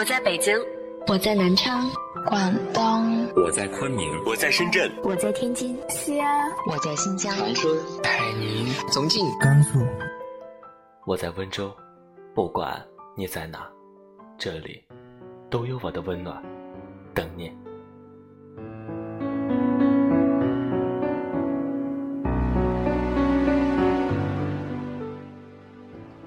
我在北京，我在南昌，广东，我在昆明，我在深圳，我在天津，西安，我在新疆，长春，海宁，重庆，甘肃，我在温州。不管你在哪，这里都有我的温暖，等你。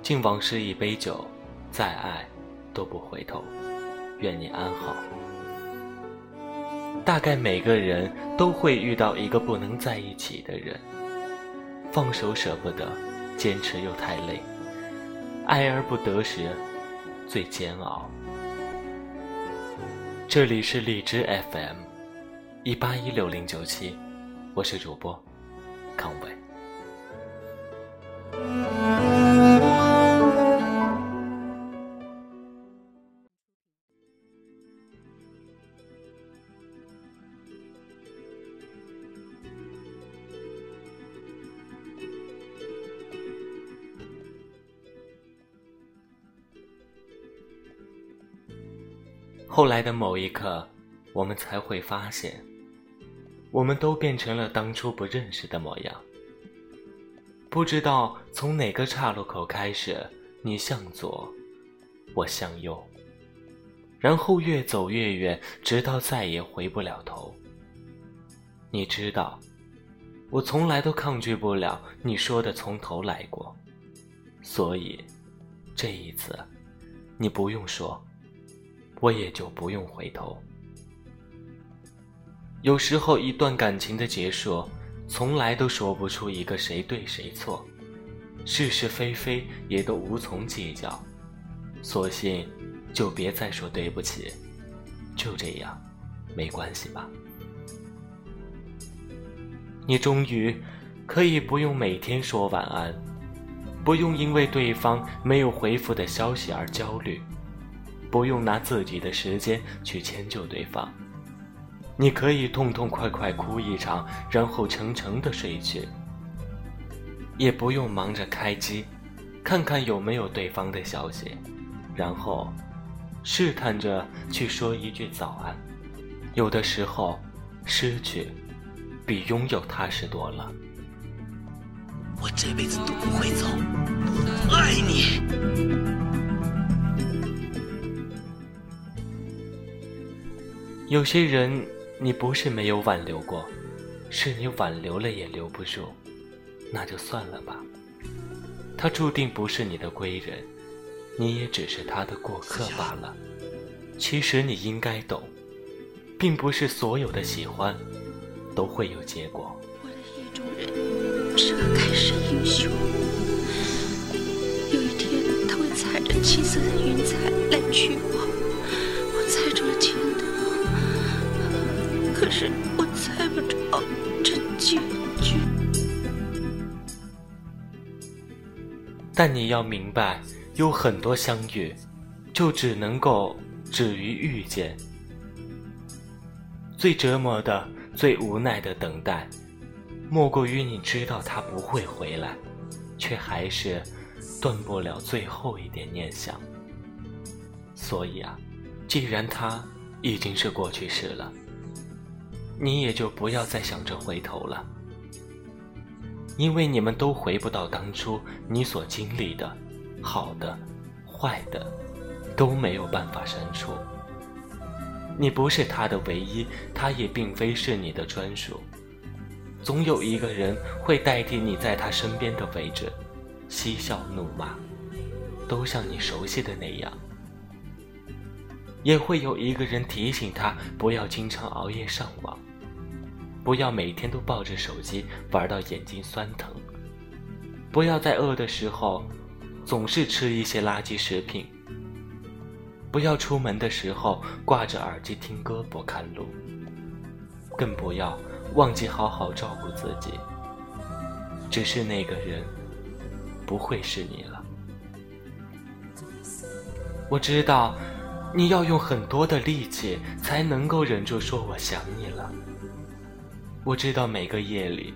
敬往事一杯酒，再爱都不回头。愿你安好。大概每个人都会遇到一个不能在一起的人，放手舍不得，坚持又太累，爱而不得时最煎熬。这里是荔枝 FM，一八一六零九七，我是主播康伟。后来的某一刻，我们才会发现，我们都变成了当初不认识的模样。不知道从哪个岔路口开始，你向左，我向右，然后越走越远，直到再也回不了头。你知道，我从来都抗拒不了你说的从头来过，所以这一次，你不用说。我也就不用回头。有时候，一段感情的结束，从来都说不出一个谁对谁错，是是非非也都无从计较，索性就别再说对不起，就这样，没关系吧？你终于可以不用每天说晚安，不用因为对方没有回复的消息而焦虑。不用拿自己的时间去迁就对方，你可以痛痛快快哭一场，然后沉沉的睡去。也不用忙着开机，看看有没有对方的消息，然后试探着去说一句早安。有的时候，失去比拥有踏实多了。我这辈子都不会走，爱你。有些人，你不是没有挽留过，是你挽留了也留不住，那就算了吧。他注定不是你的归人，你也只是他的过客罢了。其实你应该懂，并不是所有的喜欢都会有结果。我的意中人是个盖世英雄，有一天他会踩着七色的云彩来娶我，可是我猜不着这结局。但你要明白，有很多相遇，就只能够止于遇见。最折磨的、最无奈的等待，莫过于你知道他不会回来，却还是断不了最后一点念想。所以啊，既然他已经是过去式了。你也就不要再想着回头了，因为你们都回不到当初你所经历的，好的、坏的，都没有办法删除。你不是他的唯一，他也并非是你的专属。总有一个人会代替你在他身边的位置，嬉笑怒骂，都像你熟悉的那样。也会有一个人提醒他不要经常熬夜上网。不要每天都抱着手机玩到眼睛酸疼。不要在饿的时候总是吃一些垃圾食品。不要出门的时候挂着耳机听歌不看路。更不要忘记好好照顾自己。只是那个人不会是你了。我知道你要用很多的力气才能够忍住说我想你了。我知道每个夜里，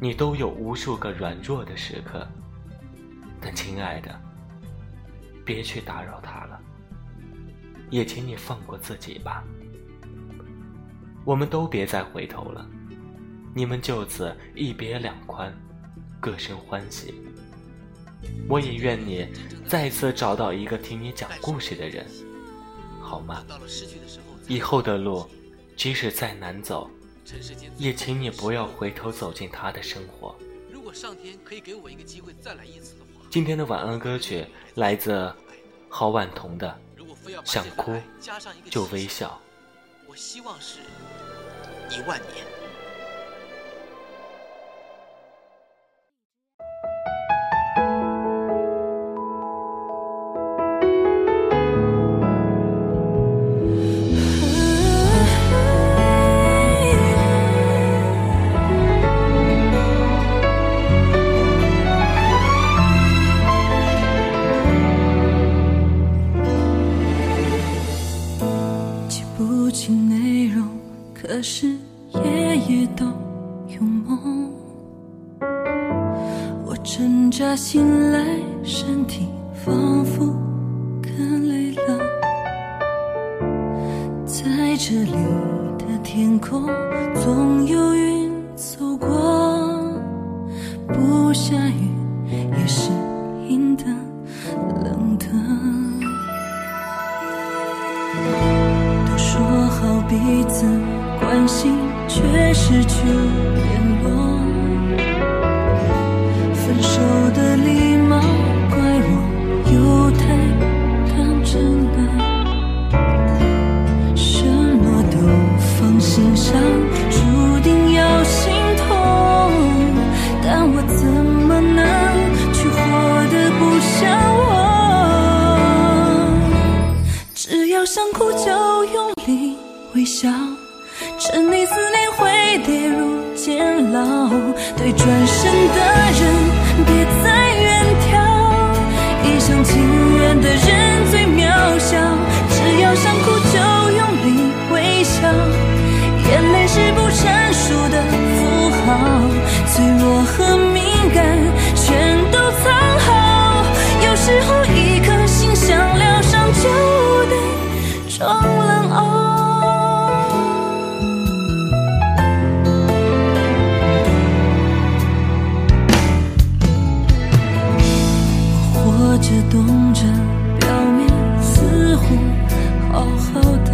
你都有无数个软弱的时刻，但亲爱的，别去打扰他了。也请你放过自己吧。我们都别再回头了，你们就此一别两宽，各生欢喜。我也愿你再次找到一个听你讲故事的人，好吗？以后的路，即使再难走，也请你不要回头走进他的生活。如果上天可以给我一个机会再来一次的话，今天的晚安歌曲来自郝婉彤的《想哭就微笑》。我希望是一万年。夜都有梦，我挣扎醒来，身体仿佛更累了。在这里的天空，总有云走过，不下雨也是阴的、冷的。都说好彼此。关心却失去联络，分手的礼貌怪我又太当真了，什么都放心上，注定要心痛，但我怎么能去活得不像我？只要想哭就用力微笑。沉溺思念会跌入监牢，对转身的人别再远眺，一厢情愿的人最渺小。只要想哭就用力微笑，眼泪是不成熟的符号，脆弱和敏感着动着，表面似乎好好的，